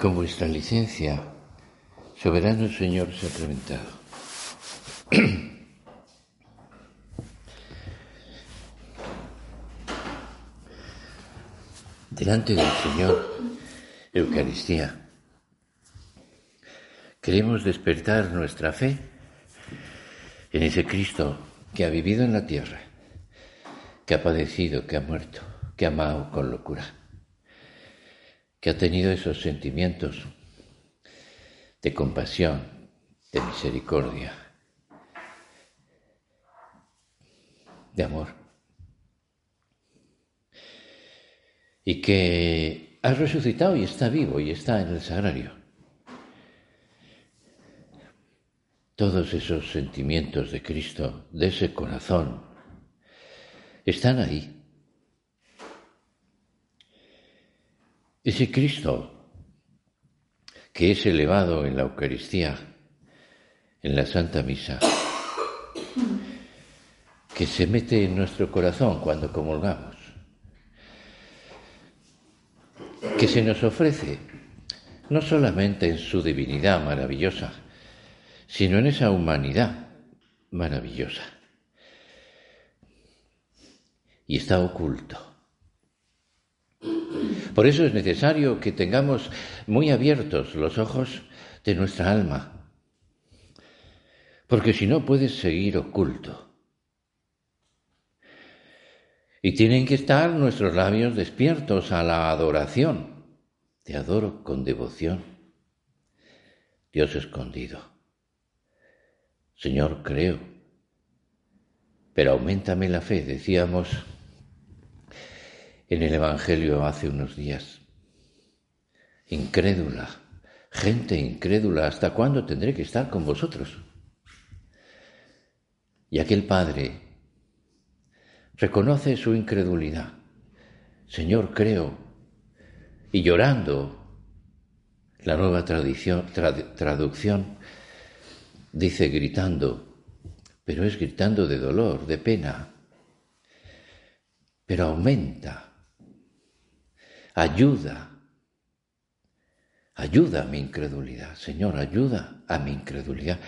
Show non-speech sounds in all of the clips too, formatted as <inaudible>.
Con vuestra licencia, soberano Señor sacramentado. <clears throat> Delante del Señor, Eucaristía, queremos despertar nuestra fe en ese Cristo que ha vivido en la tierra, que ha padecido, que ha muerto, que ha amado con locura que ha tenido esos sentimientos de compasión, de misericordia, de amor. Y que ha resucitado y está vivo y está en el sagrario. Todos esos sentimientos de Cristo, de ese corazón, están ahí Ese Cristo que es elevado en la Eucaristía, en la Santa Misa, que se mete en nuestro corazón cuando comulgamos, que se nos ofrece no solamente en su divinidad maravillosa, sino en esa humanidad maravillosa. Y está oculto por eso es necesario que tengamos muy abiertos los ojos de nuestra alma, porque si no puedes seguir oculto. Y tienen que estar nuestros labios despiertos a la adoración. Te adoro con devoción. Dios escondido. Señor, creo. Pero aumentame la fe, decíamos en el Evangelio hace unos días. Incrédula, gente incrédula, ¿hasta cuándo tendré que estar con vosotros? Y aquel padre reconoce su incredulidad. Señor, creo. Y llorando, la nueva traducción dice gritando, pero es gritando de dolor, de pena, pero aumenta ayuda, ayuda a mi incredulidad, Señor, ayuda a mi incredulidad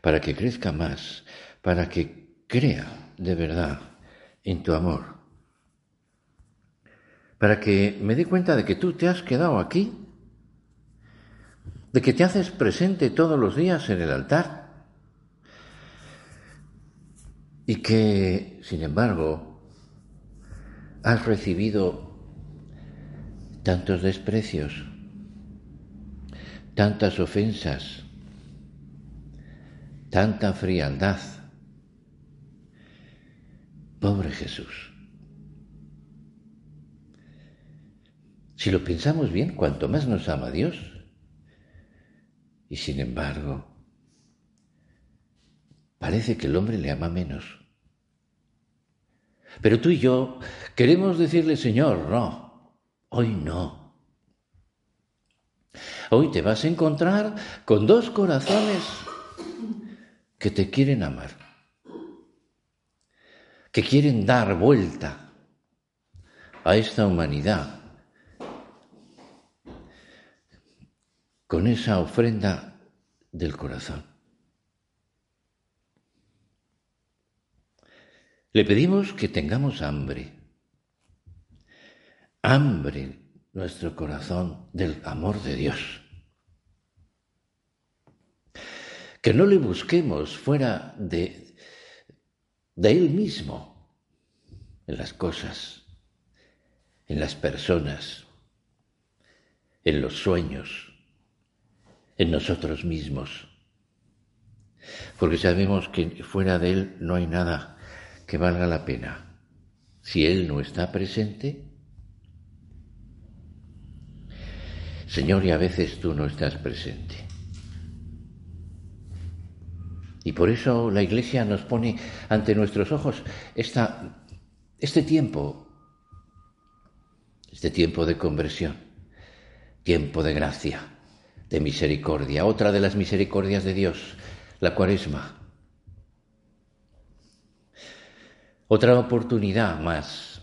para que crezca más, para que crea de verdad en tu amor, para que me dé cuenta de que tú te has quedado aquí, de que te haces presente todos los días en el altar. Y que, sin embargo, has recibido tantos desprecios, tantas ofensas, tanta frialdad. Pobre Jesús. Si lo pensamos bien, cuanto más nos ama Dios, y sin embargo, parece que el hombre le ama menos. Pero tú y yo queremos decirle, Señor, no, Hoy no. Hoy te vas a encontrar con dos corazones que te quieren amar, que quieren dar vuelta a esta humanidad con esa ofrenda del corazón. Le pedimos que tengamos hambre hambre nuestro corazón del amor de Dios. Que no le busquemos fuera de, de Él mismo, en las cosas, en las personas, en los sueños, en nosotros mismos. Porque sabemos que fuera de Él no hay nada que valga la pena. Si Él no está presente, Señor, y a veces tú no estás presente. Y por eso la Iglesia nos pone ante nuestros ojos esta, este tiempo, este tiempo de conversión, tiempo de gracia, de misericordia, otra de las misericordias de Dios, la cuaresma. Otra oportunidad más.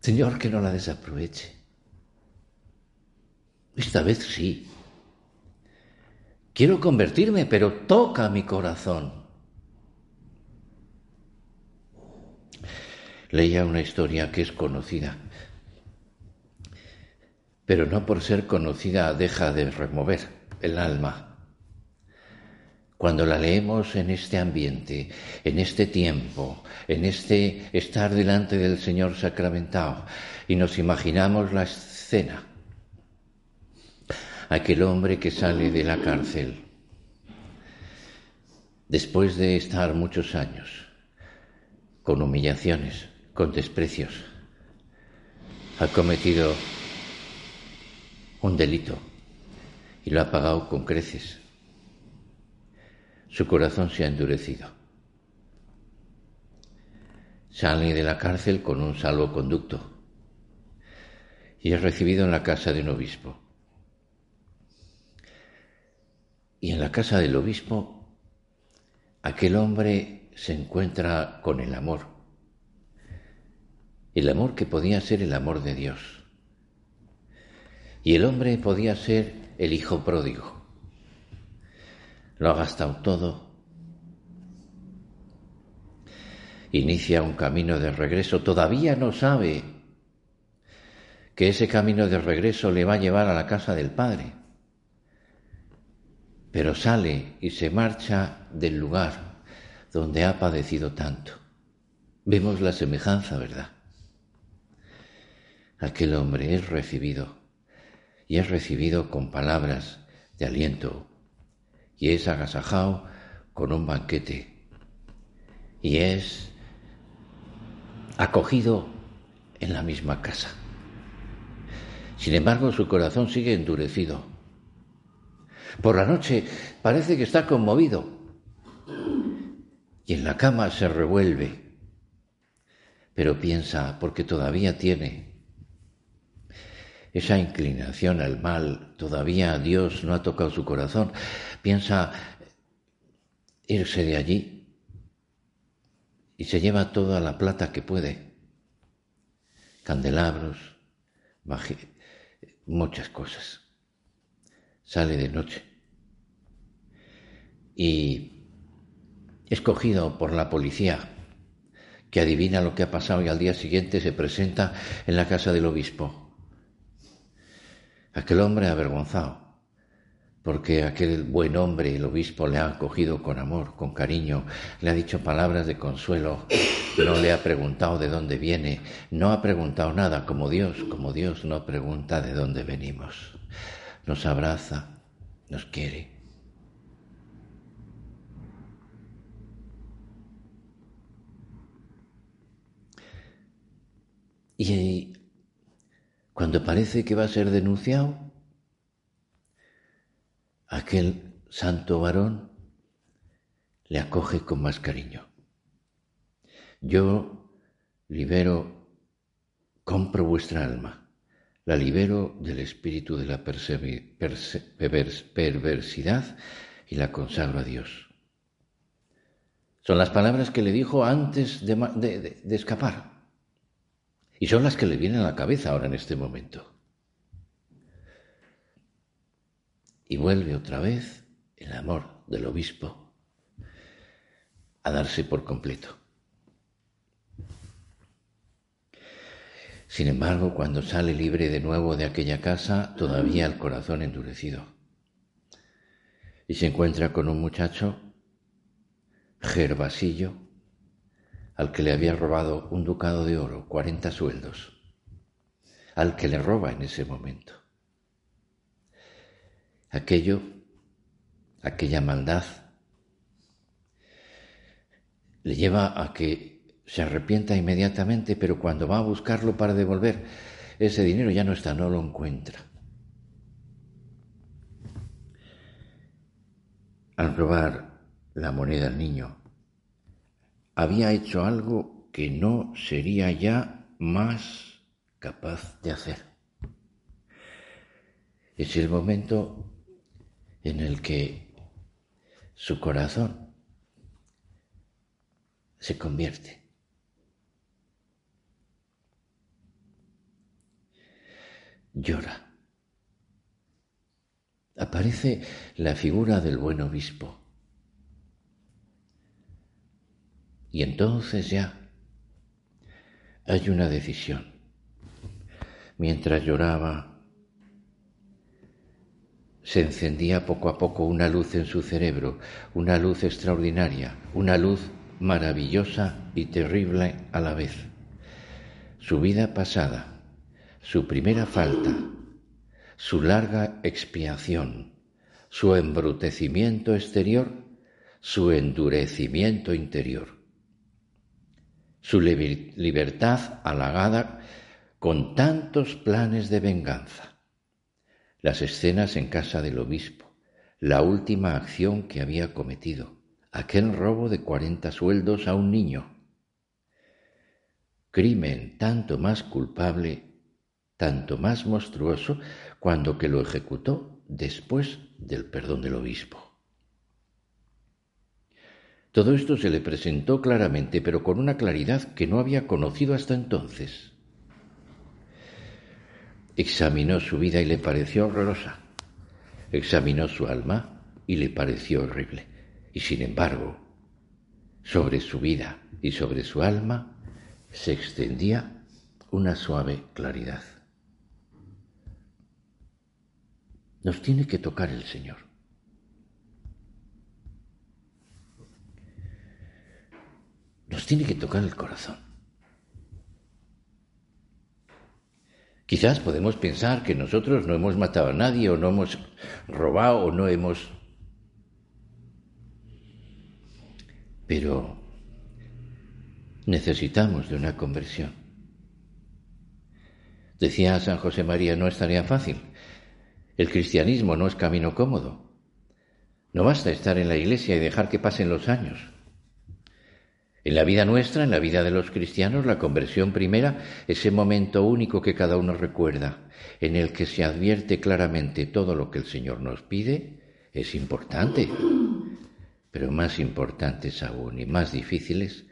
Señor, que no la desaproveche. Esta vez sí. Quiero convertirme, pero toca mi corazón. Leía una historia que es conocida, pero no por ser conocida deja de remover el alma. Cuando la leemos en este ambiente, en este tiempo, en este estar delante del Señor sacramentado, y nos imaginamos la escena, aquel hombre que sale de la cárcel, después de estar muchos años, con humillaciones, con desprecios, ha cometido un delito y lo ha pagado con creces su corazón se ha endurecido. Sale de la cárcel con un salvoconducto y es recibido en la casa de un obispo. Y en la casa del obispo, aquel hombre se encuentra con el amor, el amor que podía ser el amor de Dios. Y el hombre podía ser el hijo pródigo lo ha gastado todo. Inicia un camino de regreso, todavía no sabe que ese camino de regreso le va a llevar a la casa del Padre, pero sale y se marcha del lugar donde ha padecido tanto. Vemos la semejanza, ¿verdad? Aquel hombre es recibido y es recibido con palabras de aliento, y es agasajado con un banquete y es acogido en la misma casa. Sin embargo, su corazón sigue endurecido. Por la noche parece que está conmovido. Y en la cama se revuelve, pero piensa, porque todavía tiene esa inclinación al mal, todavía Dios no ha tocado su corazón, piensa irse de allí y se lleva toda la plata que puede, candelabros, muchas cosas. Sale de noche y es cogido por la policía que adivina lo que ha pasado y al día siguiente se presenta en la casa del obispo. Aquel hombre avergonzado, porque aquel buen hombre, el obispo, le ha acogido con amor, con cariño, le ha dicho palabras de consuelo, no le ha preguntado de dónde viene, no ha preguntado nada como Dios, como Dios no pregunta de dónde venimos. Nos abraza, nos quiere. Y cuando parece que va a ser denunciado, aquel santo varón le acoge con más cariño. Yo libero, compro vuestra alma, la libero del espíritu de la perversidad y la consagro a Dios. Son las palabras que le dijo antes de, de escapar. Y son las que le vienen a la cabeza ahora en este momento. Y vuelve otra vez el amor del obispo a darse por completo. Sin embargo, cuando sale libre de nuevo de aquella casa, todavía el corazón endurecido. Y se encuentra con un muchacho, Gervasillo, al que le había robado un ducado de oro, cuarenta sueldos, al que le roba en ese momento. Aquello, aquella maldad, le lleva a que se arrepienta inmediatamente, pero cuando va a buscarlo para devolver ese dinero ya no está, no lo encuentra. Al robar la moneda al niño, había hecho algo que no sería ya más capaz de hacer. Es el momento en el que su corazón se convierte. Llora. aparece la figura del buen obispo. Y entonces ya hay una decisión. Mientras lloraba, se encendía poco a poco una luz en su cerebro, una luz extraordinaria, una luz maravillosa y terrible a la vez. Su vida pasada, su primera falta, su larga expiación, su embrutecimiento exterior, su endurecimiento interior su libertad halagada con tantos planes de venganza. Las escenas en casa del obispo, la última acción que había cometido, aquel robo de cuarenta sueldos a un niño. Crimen tanto más culpable, tanto más monstruoso, cuando que lo ejecutó después del perdón del obispo. Todo esto se le presentó claramente, pero con una claridad que no había conocido hasta entonces. Examinó su vida y le pareció horrorosa. Examinó su alma y le pareció horrible. Y sin embargo, sobre su vida y sobre su alma se extendía una suave claridad. Nos tiene que tocar el Señor. nos tiene que tocar el corazón. Quizás podemos pensar que nosotros no hemos matado a nadie o no hemos robado o no hemos... Pero necesitamos de una conversión. Decía San José María, no es tarea fácil. El cristianismo no es camino cómodo. No basta estar en la iglesia y dejar que pasen los años. En la vida nuestra, en la vida de los cristianos, la conversión primera, ese momento único que cada uno recuerda, en el que se advierte claramente todo lo que el Señor nos pide, es importante. Pero más importantes aún y más difíciles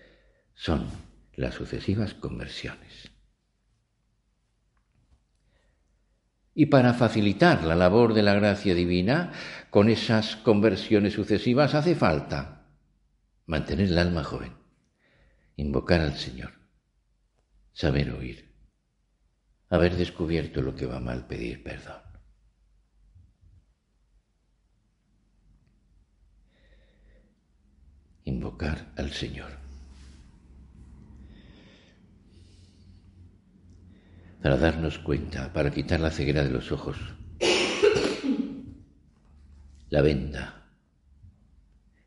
son las sucesivas conversiones. Y para facilitar la labor de la gracia divina, con esas conversiones sucesivas hace falta mantener el alma joven invocar al Señor, saber oír, haber descubierto lo que va mal, pedir perdón. Invocar al Señor. Para darnos cuenta, para quitar la ceguera de los ojos, la venda.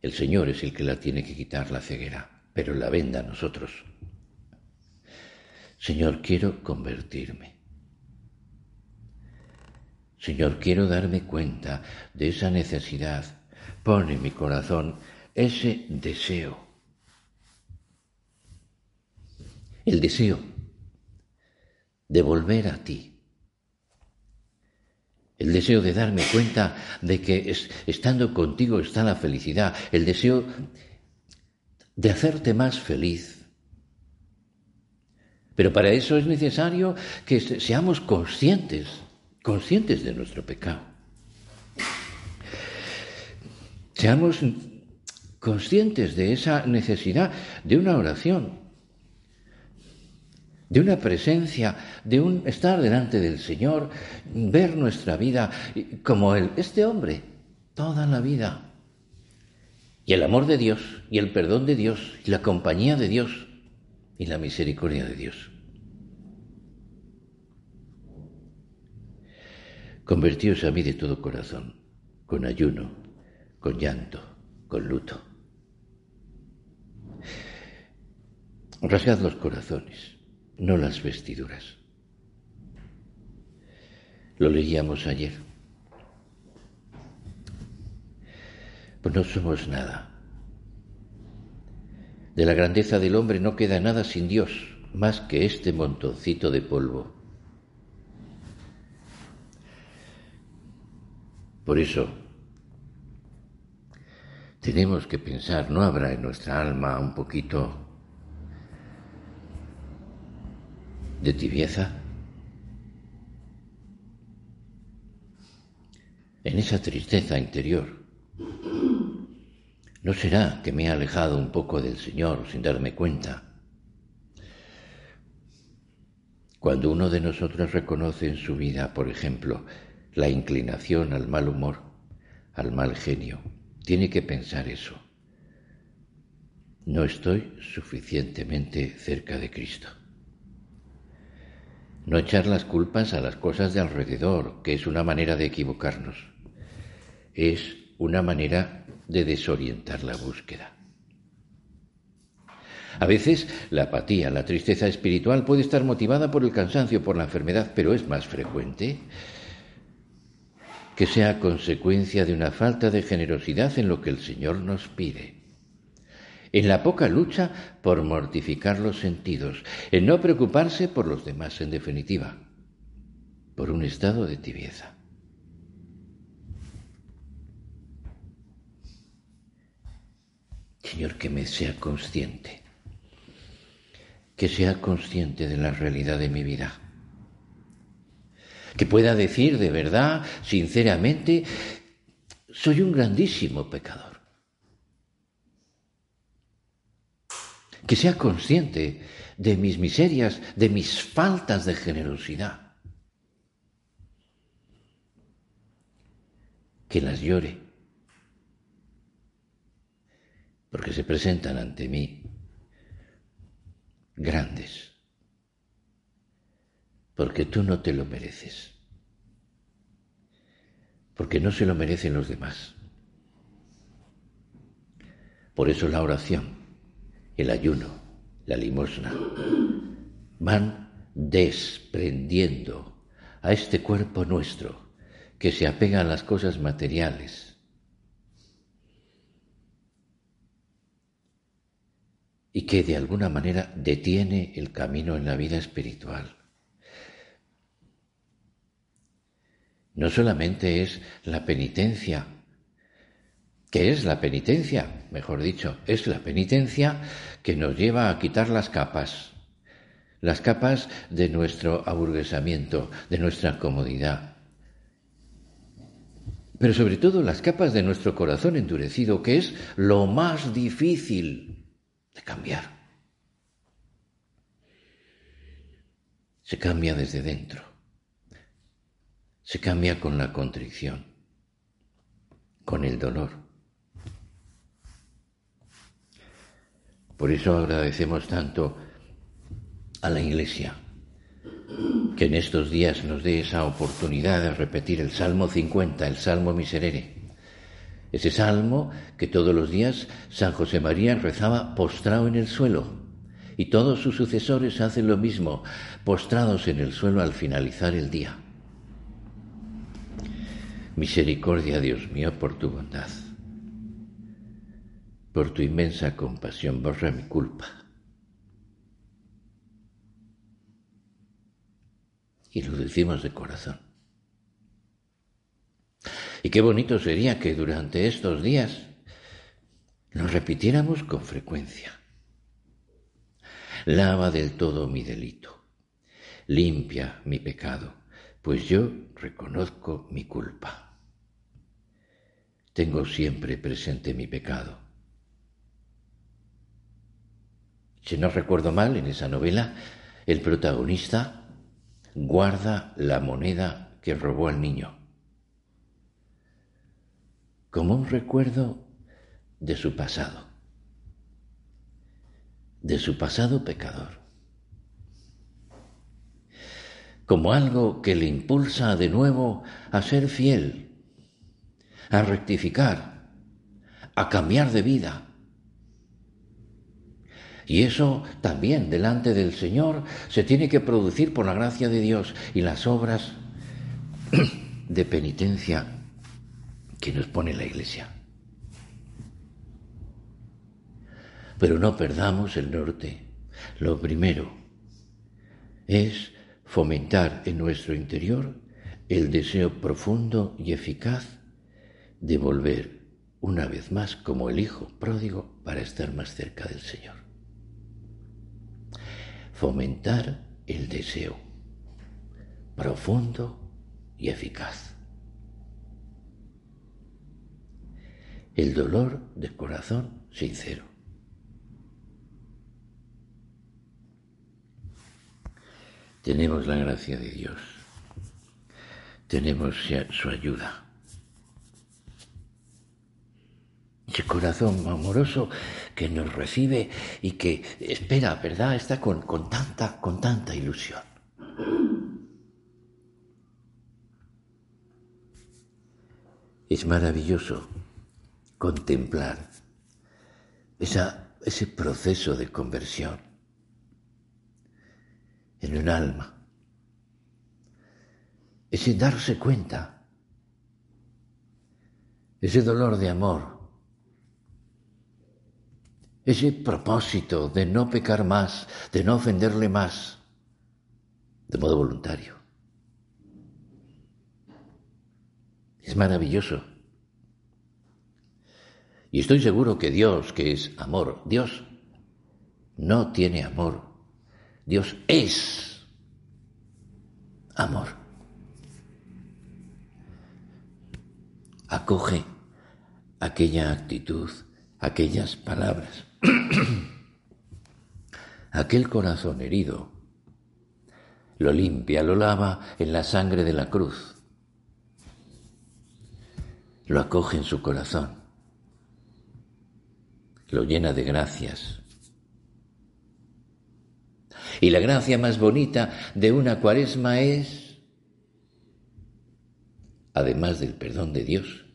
El Señor es el que la tiene que quitar la ceguera pero la venda a nosotros. Señor, quiero convertirme. Señor, quiero darme cuenta de esa necesidad. Pone en mi corazón ese deseo. El deseo de volver a ti. El deseo de darme cuenta de que estando contigo está la felicidad. El deseo de hacerte más feliz. Pero para eso es necesario que seamos conscientes, conscientes de nuestro pecado. Seamos conscientes de esa necesidad de una oración, de una presencia, de un estar delante del Señor, ver nuestra vida como el, este hombre, toda la vida y el amor de Dios, y el perdón de Dios, y la compañía de Dios, y la misericordia de Dios. Convertíos a mí de todo corazón, con ayuno, con llanto, con luto. Rasgad los corazones, no las vestiduras. Lo leíamos ayer. pues no somos nada. De la grandeza del hombre no queda nada sin Dios, más que este montoncito de polvo. Por eso, tenemos que pensar, ¿no habrá en nuestra alma un poquito de tibieza? en esa tristeza interior. ¿No será que me he alejado un poco del Señor sin darme cuenta? Cuando uno de nosotros reconoce en su vida, por ejemplo, la inclinación al mal humor, al mal genio, tiene que pensar eso. No estoy suficientemente cerca de Cristo. No echar las culpas a las cosas de alrededor, que es una manera de equivocarnos. Es una manera de desorientar la búsqueda. A veces la apatía, la tristeza espiritual puede estar motivada por el cansancio, por la enfermedad, pero es más frecuente que sea consecuencia de una falta de generosidad en lo que el Señor nos pide en la poca lucha por mortificar los sentidos, en no preocuparse por los demás en definitiva, por un estado de tibieza. Señor, que me sea consciente, que sea consciente de la realidad de mi vida, que pueda decir de verdad, sinceramente, soy un grandísimo pecador. Que sea consciente de mis miserias, de mis faltas de generosidad. Que las llore, porque se presentan ante mí grandes, porque tú no te lo mereces, porque no se lo merecen los demás. Por eso la oración el ayuno, la limosna, van desprendiendo a este cuerpo nuestro que se apega a las cosas materiales. y que de alguna manera detiene el camino en la vida espiritual. No solamente es la penitencia ¿Qué es la penitencia? Mejor dicho, es la penitencia que nos lleva a quitar las capas, las capas de nuestro aburguesamiento, de nuestra comodidad, pero sobre todo las capas de nuestro corazón endurecido, que es lo más difícil de cambiar. Se cambia desde dentro, se cambia con la contrición, con el dolor Por eso agradecemos tanto a la Iglesia que en estos días nos dé esa oportunidad de repetir el Salmo 50, el Salmo Miserere. Ese salmo que todos los días San José María rezaba postrado en el suelo. Y todos sus sucesores hacen lo mismo, postrados en el suelo al finalizar el día. Misericordia, Dios mío, por tu bondad por tu inmensa compasión, borra mi culpa. Y lo decimos de corazón. Y qué bonito sería que durante estos días nos repitiéramos con frecuencia. Lava del todo mi delito, limpia mi pecado, pues yo reconozco mi culpa. Tengo siempre presente mi pecado Si no recuerdo mal, en esa novela, el protagonista guarda la moneda que robó al niño. Como un recuerdo de su pasado, de su pasado pecador, como algo que le impulsa de nuevo a ser fiel, a rectificar, a cambiar de vida y eso también delante del Señor se tiene que producir por la gracia de Dios y las obras <clears throat> de penitencia que nos pone la Iglesia. Pero no perdamos el norte. Lo primero es fomentar en nuestro interior el deseo profundo y eficaz de volver una vez más como el Hijo pródigo para estar más cerca del Señor fomentar el deseo profundo y eficaz. el dolor de corazón sincero. Tenemos la gracia de Dios, tenemos su ayuda. Ese corazón amoroso que nos recibe y que espera, ¿verdad? Está con, con tanta, con tanta ilusión. Es maravilloso contemplar esa, ese proceso de conversión en un alma, ese darse cuenta, ese dolor de amor, ese propósito de no pecar más, de no ofenderle más, de modo voluntario. Es maravilloso. Y estoy seguro que Dios, que es amor, Dios no tiene amor. Dios es amor. Acoge aquella actitud, aquellas palabras, <clears throat> aquel corazón herido, lo limpia, lo lava en la sangre de la cruz, lo acoge en su corazón lo llena de gracias. Y la gracia más bonita de una cuaresma es, además del perdón de Dios,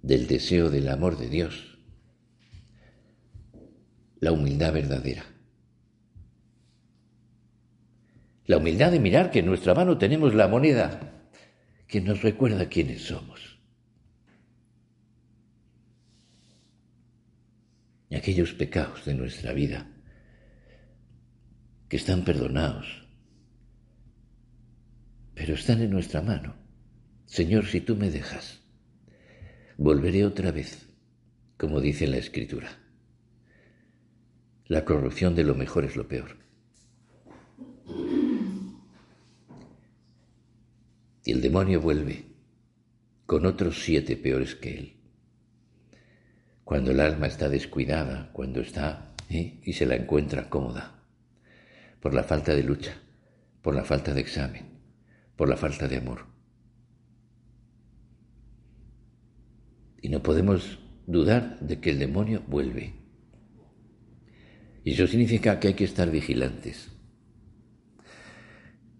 del deseo del amor de Dios, la humildad verdadera. La humildad de mirar que en nuestra mano tenemos la moneda que nos recuerda quiénes somos. y aquellos pecados de nuestra vida que están perdonados, pero están en nuestra mano. Señor, si tú me dejas, volveré otra vez, como dice la Escritura. La corrupción de lo mejor es lo peor. Y el demonio vuelve con otros siete peores que él cuando el alma está descuidada, cuando está ¿eh? y se la encuentra cómoda, por la falta de lucha, por la falta de examen, por la falta de amor. Y no podemos dudar de que el demonio vuelve. Y eso significa que hay que estar vigilantes.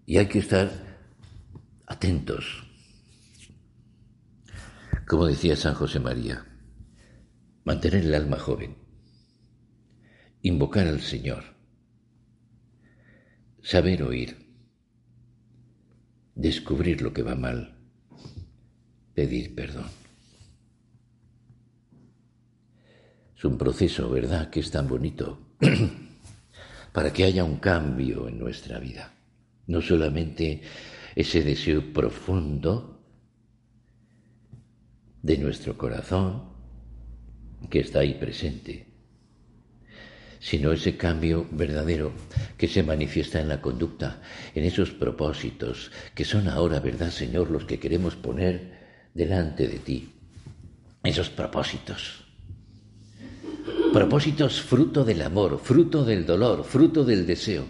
Y hay que estar atentos. Como decía San José María, mantener el alma joven, invocar al Señor, saber oír, descubrir lo que va mal, pedir perdón. Es un proceso, ¿verdad?, que es tan bonito <clears throat> para que haya un cambio en nuestra vida. No solamente ese deseo profundo de nuestro corazón, que está ahí presente, sino ese cambio verdadero que se manifiesta en la conducta, en esos propósitos, que son ahora, ¿verdad, Señor?, los que queremos poner delante de ti. Esos propósitos. Propósitos fruto del amor, fruto del dolor, fruto del deseo.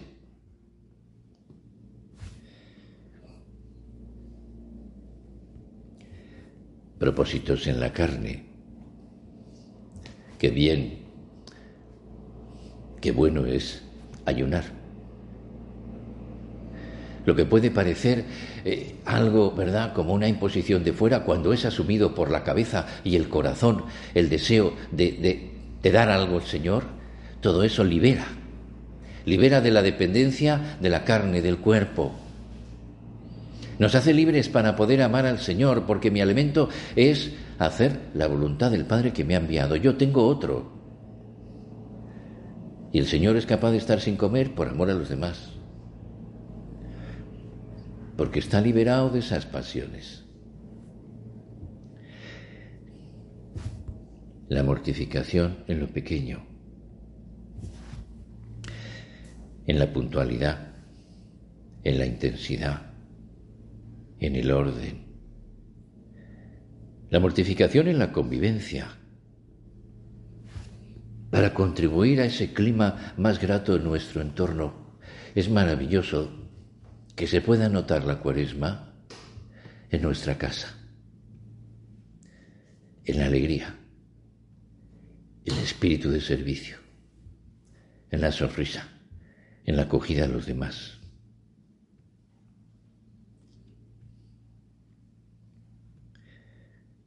Propósitos en la carne, Qué bien, qué bueno es ayunar. Lo que puede parecer eh, algo, ¿verdad?, como una imposición de fuera, cuando es asumido por la cabeza y el corazón el deseo de, de dar algo al Señor, todo eso libera. Libera de la dependencia de la carne, del cuerpo, nos hace libres para poder amar al Señor, porque mi alimento es hacer la voluntad del Padre que me ha enviado. Yo tengo otro. Y el Señor es capaz de estar sin comer por amor a los demás. Porque está liberado de esas pasiones. La mortificación en lo pequeño, en la puntualidad, en la intensidad, en el orden, La mortificación en la convivencia, para contribuir a ese clima más grato en nuestro entorno. Es maravilloso que se pueda notar la cuaresma en nuestra casa, en la alegría, el espíritu de servicio, en la sonrisa, en la acogida a los demás.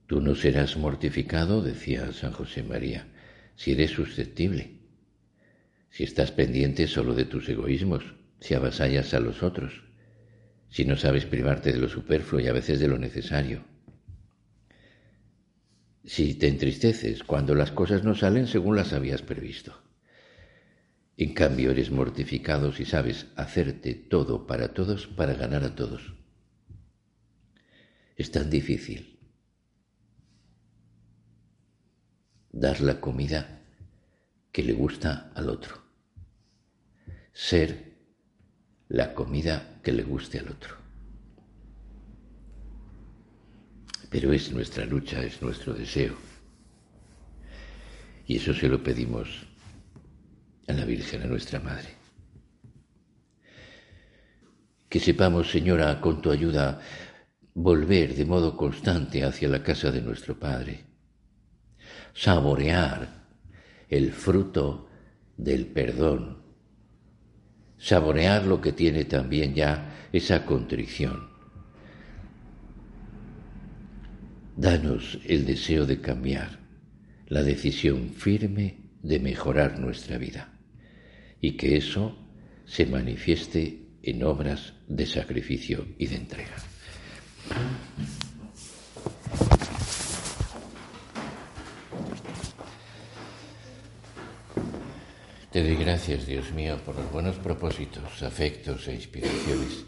Tú no serás mortificado, decía San José María, si eres susceptible, si estás pendiente solo de tus egoísmos, si avasallas a los otros, si no sabes privarte de lo superfluo y a veces de lo necesario, si te entristeces cuando las cosas no salen según las habías previsto. En cambio, eres mortificado si sabes hacerte todo para todos para ganar a todos. Es tan difícil dar la comida que le gusta al otro, ser la comida que le guste al otro. Pero es nuestra lucha, es nuestro deseo. Y eso se lo pedimos a la Virgen, a nuestra Madre. Que sepamos, Señora, con tu ayuda, volver de modo constante hacia la casa de nuestro Padre saborear el fruto del perdón, saborear lo que tiene también ya esa contrición. Danos el deseo de cambiar, la decisión firme de mejorar nuestra vida y que eso se manifieste en obras de sacrificio y de entrega. Te doy gracias, Dios mío, por los buenos propósitos, afectos e inspiraciones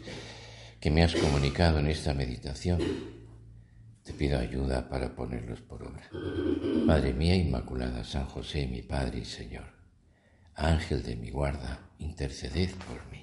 que me has comunicado en esta meditación. Te pido ayuda para ponerlos por obra. Madre mía Inmaculada, San José, mi Padre y Señor, Ángel de mi guarda, interceded por mí.